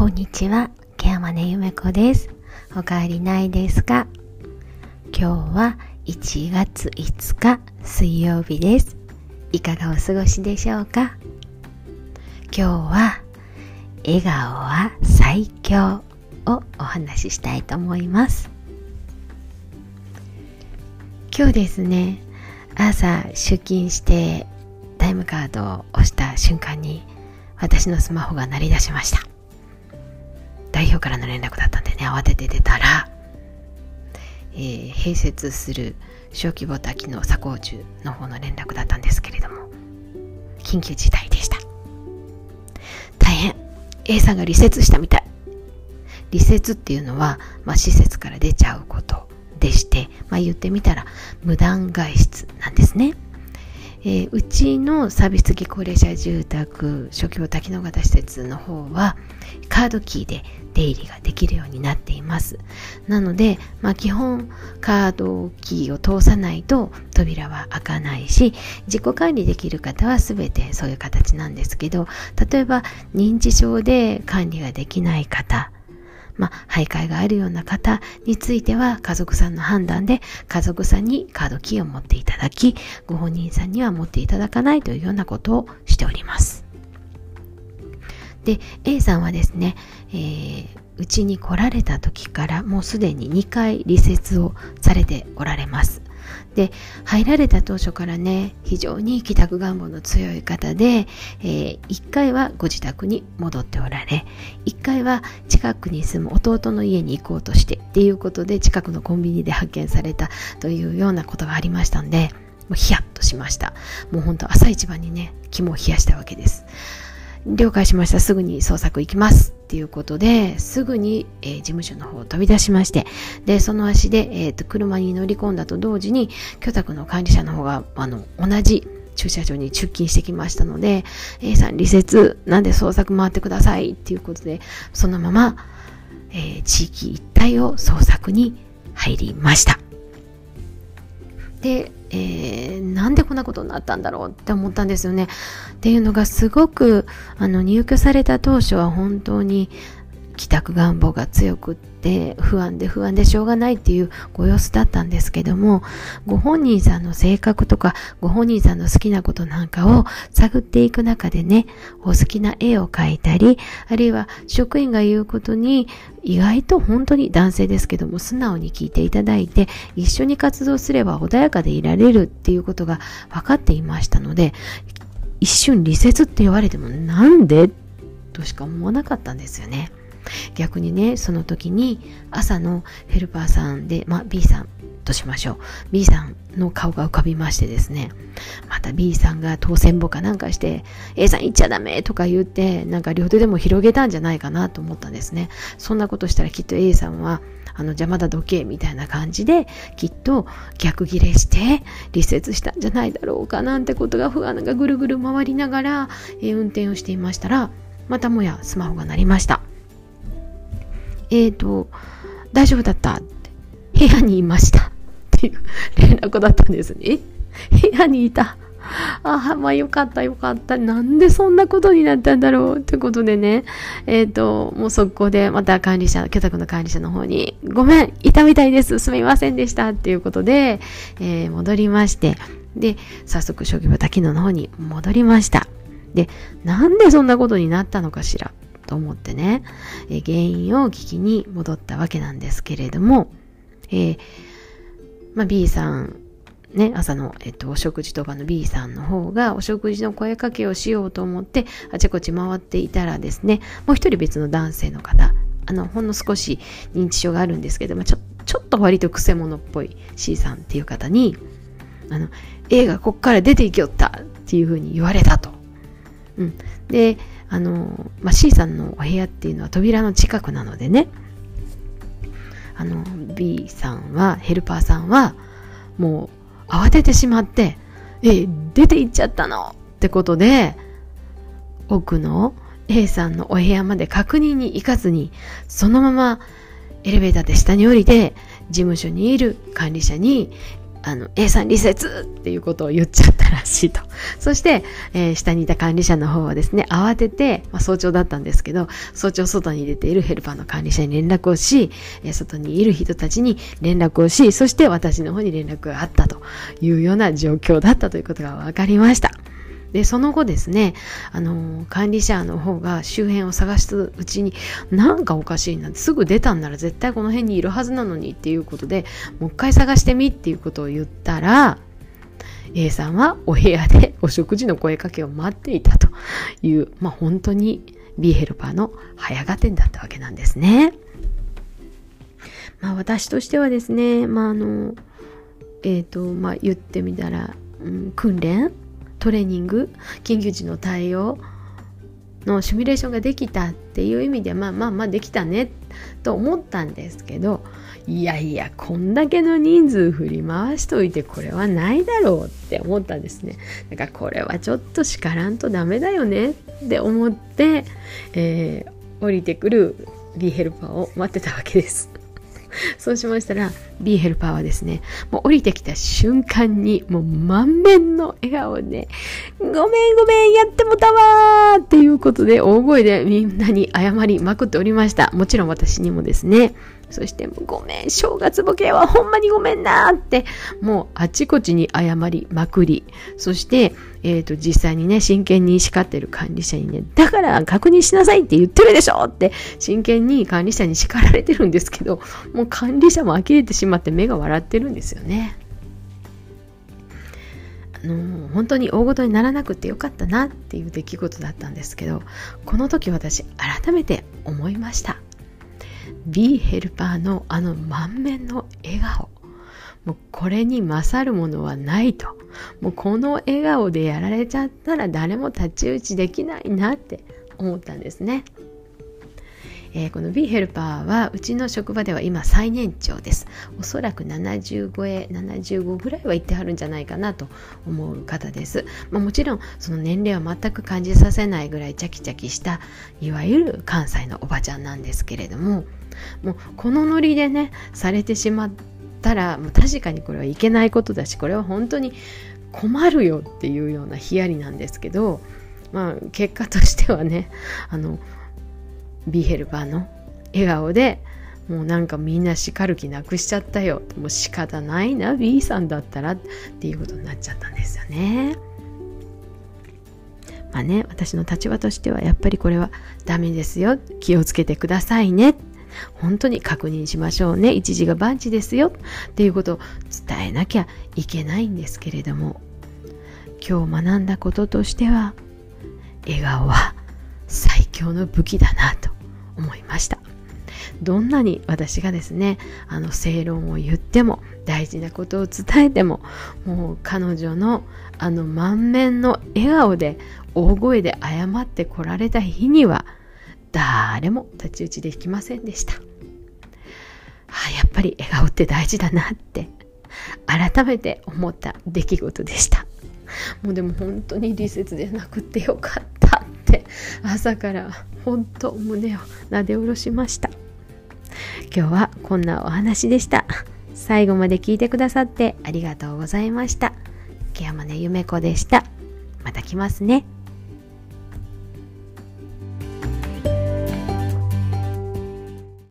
こんにちは、ケアマネゆめこです。お帰りないですか？今日は1月5日水曜日です。いかがお過ごしでしょうか？今日は笑顔は最強をお話ししたいと思います。今日ですね、朝出勤してタイムカードを押した瞬間に私のスマホが鳴り出しました代表からの連絡だったんでね慌てて出たら、えー、併設する小規模多機能左工中の方の連絡だったんですけれども緊急事態でした大変 A さんが離設したみたい離設っていうのは、まあ、施設から出ちゃうことでして、まあ、言ってみたら無断外出なんですね。えー、うちのサービス付き高齢者住宅初期多機能型施設の方はカードキーで出入りができるようになっています。なので、まあ、基本カードキーを通さないと扉は開かないし自己管理できる方は全てそういう形なんですけど例えば認知症で管理ができない方まあ、徘徊があるような方については家族さんの判断で家族さんにカードキーを持っていただき、ご本人さんには持っていただかないというようなことをしております。で、A さんはですね、えー、うちに来られた時からもうすでに2回離説をされておられます。で入られた当初からね非常に帰宅願望の強い方で、えー、1回はご自宅に戻っておられ1回は近くに住む弟の家に行こうとしてっていうことで近くのコンビニで発見されたというようなことがありましたんでもうヒヤッとしましたもうほんと朝一番にね肝を冷やしたわけです了解しました。すぐに捜索行きます。っていうことで、すぐに、えー、事務所の方を飛び出しまして、で、その足で、えーと、車に乗り込んだと同時に、居宅の管理者の方が、あの、同じ駐車場に出勤してきましたので、A さん、離説、なんで捜索回ってくださいっていうことで、そのまま、えー、地域一帯を捜索に入りました。で、えー、なことになったんだろうって思ったんですよね。っていうのがすごくあの入居された当初は本当に帰宅願望が強くって不安で不安でしょうがないっていうご様子だったんですけどもご本人さんの性格とかご本人さんの好きなことなんかを探っていく中でねお好きな絵を描いたりあるいは職員が言うことに意外と本当に男性ですけども素直に聞いていただいて一緒に活動すれば穏やかでいられるっていうことが分かっていましたので一瞬離説って言われてもなんで？としか思わなかったんですよね。逆にねその時に朝のヘルパーさんで、まあ、B さんとしましょう。B さんの顔が浮かびましてですね。また B さんが当選簿かなんかして A さん行っちゃダメとか言ってなんか両手でも広げたんじゃないかなと思ったんですね。そんなことしたらきっと A さんはあの邪魔だどけみたいな感じできっと逆ギレして離説したんじゃないだろうかなんてことが不安がぐるぐる回りながら、え、運転をしていましたらまたもやスマホが鳴りました。えっ、ー、と、大丈夫だったって、部屋にいましたっていう連絡だったんですね。部屋にいた？ああ、まあよかったよかった。なんでそんなことになったんだろうってことでね。えっ、ー、と、もう速攻でまた管理者、居宅の管理者の方に、ごめん、いたみたいです。すみませんでした。っていうことで、えー、戻りまして、で、早速、初期豚機能の方に戻りました。で、なんでそんなことになったのかしらと思ってね、え原因を聞きに戻ったわけなんですけれども、えー、まあ、B さん、ね、朝の、えっと、お食事とかの B さんの方がお食事の声かけをしようと思ってあちこち回っていたらですねもう一人別の男性の方あのほんの少し認知症があるんですけどもちょちょっと割とくせ者っぽい C さんっていう方にあの映画こっから出ていきよったっていうふうに言われたと。うん、であの、まあ、C さんのお部屋っていうのは扉の近くなのでね、あの、B さんは、ヘルパーさんは、もう慌ててしまって、え、出て行っちゃったの？ってことで、奥の A さんのお部屋まで確認に行かずに、そのままエレベーターで下に降りて、事務所にいる管理者に、あの、A さん離説っていうことを言っちゃったらしいと。そして、えー、下にいた管理者の方はですね、慌てて、まあ、早朝だったんですけど、早朝外に出ているヘルパーの管理者に連絡をし、えー、外にいる人たちに連絡をし、そして私の方に連絡があったというような状況だったということが分かりました。で、その後ですね、あの、管理者の方が周辺を探すうちに、なんかおかしいな、すぐ出たんなら絶対この辺にいるはずなのにっていうことで、もう一回探してみっていうことを言ったら、A さんはお部屋でお食事の声かけを待っていたという、まあ本当に B ヘルパーの早合点だったわけなんですね。まあ私としてはですね、まああの、えっ、ー、と、まあ言ってみたら、うん、訓練トレーニング緊急時の対応のシミュレーションができたっていう意味でまあまあまあできたねと思ったんですけどいやいやこんだけの人数振り回しといてこれはないだろうって思ったんですね。だからこれはちょっと叱らんとダメだよねって思って、えー、降りてくる B ヘルパーを待ってたわけです。そうしましたら B ヘルパーはですね、もう降りてきた瞬間にもう満面の笑顔で、ごめんごめんやってもたわーっていうことで大声でみんなに謝りまくっておりました。もちろん私にもですね。そしてごめん、正月ボケはほんまにごめんなって、もうあちこちに謝りまくり、そして、えっ、ー、と、実際にね、真剣に叱ってる管理者にね、だから確認しなさいって言ってるでしょって、真剣に管理者に叱られてるんですけど、もう管理者も呆れてしまって目が笑ってるんですよね。あの本当に大ごとにならなくてよかったなっていう出来事だったんですけどこの時私改めて思いました B ヘルパーのあの満面の笑顔もうこれに勝るものはないともうこの笑顔でやられちゃったら誰も太刀打ちできないなって思ったんですね。えー、この B ヘルパーはうちの職場では今最年長です。おそらく75へ75ぐらいは行ってはるんじゃないかなと思う方です。まあ、もちろんその年齢は全く感じさせないぐらいチャキチャキしたいわゆる関西のおばちゃんなんですけれどももうこのノリでねされてしまったらもう確かにこれはいけないことだしこれは本当に困るよっていうようなヒヤリなんですけどまあ結果としてはねあの B ヘルパーの笑顔でもうなんかみんな叱る気なくしちゃったよ。もう仕方ないな B さんだったらっていうことになっちゃったんですよね。まあね私の立場としてはやっぱりこれはダメですよ。気をつけてくださいね。っ本当に確認しましょうね。一時が万事ですよ。っていうことを伝えなきゃいけないんですけれども。今日学んだこととしては笑顔は最強の武器だなと思いました。どんなに私がですねあの正論を言っても大事なことを伝えてももう彼女のあの満面の笑顔で大声で謝ってこられた日には誰も太刀打ちできませんでした、あ、やっぱり笑顔って大事だなって改めて思った出来事でした。もうでも本当に理節でなくてよかったって朝から本当胸をなで下ろしました。今日はこんなお話でした。最後まで聞いてくださってありがとうございました。木山根ゆめ子でした。また来ますね。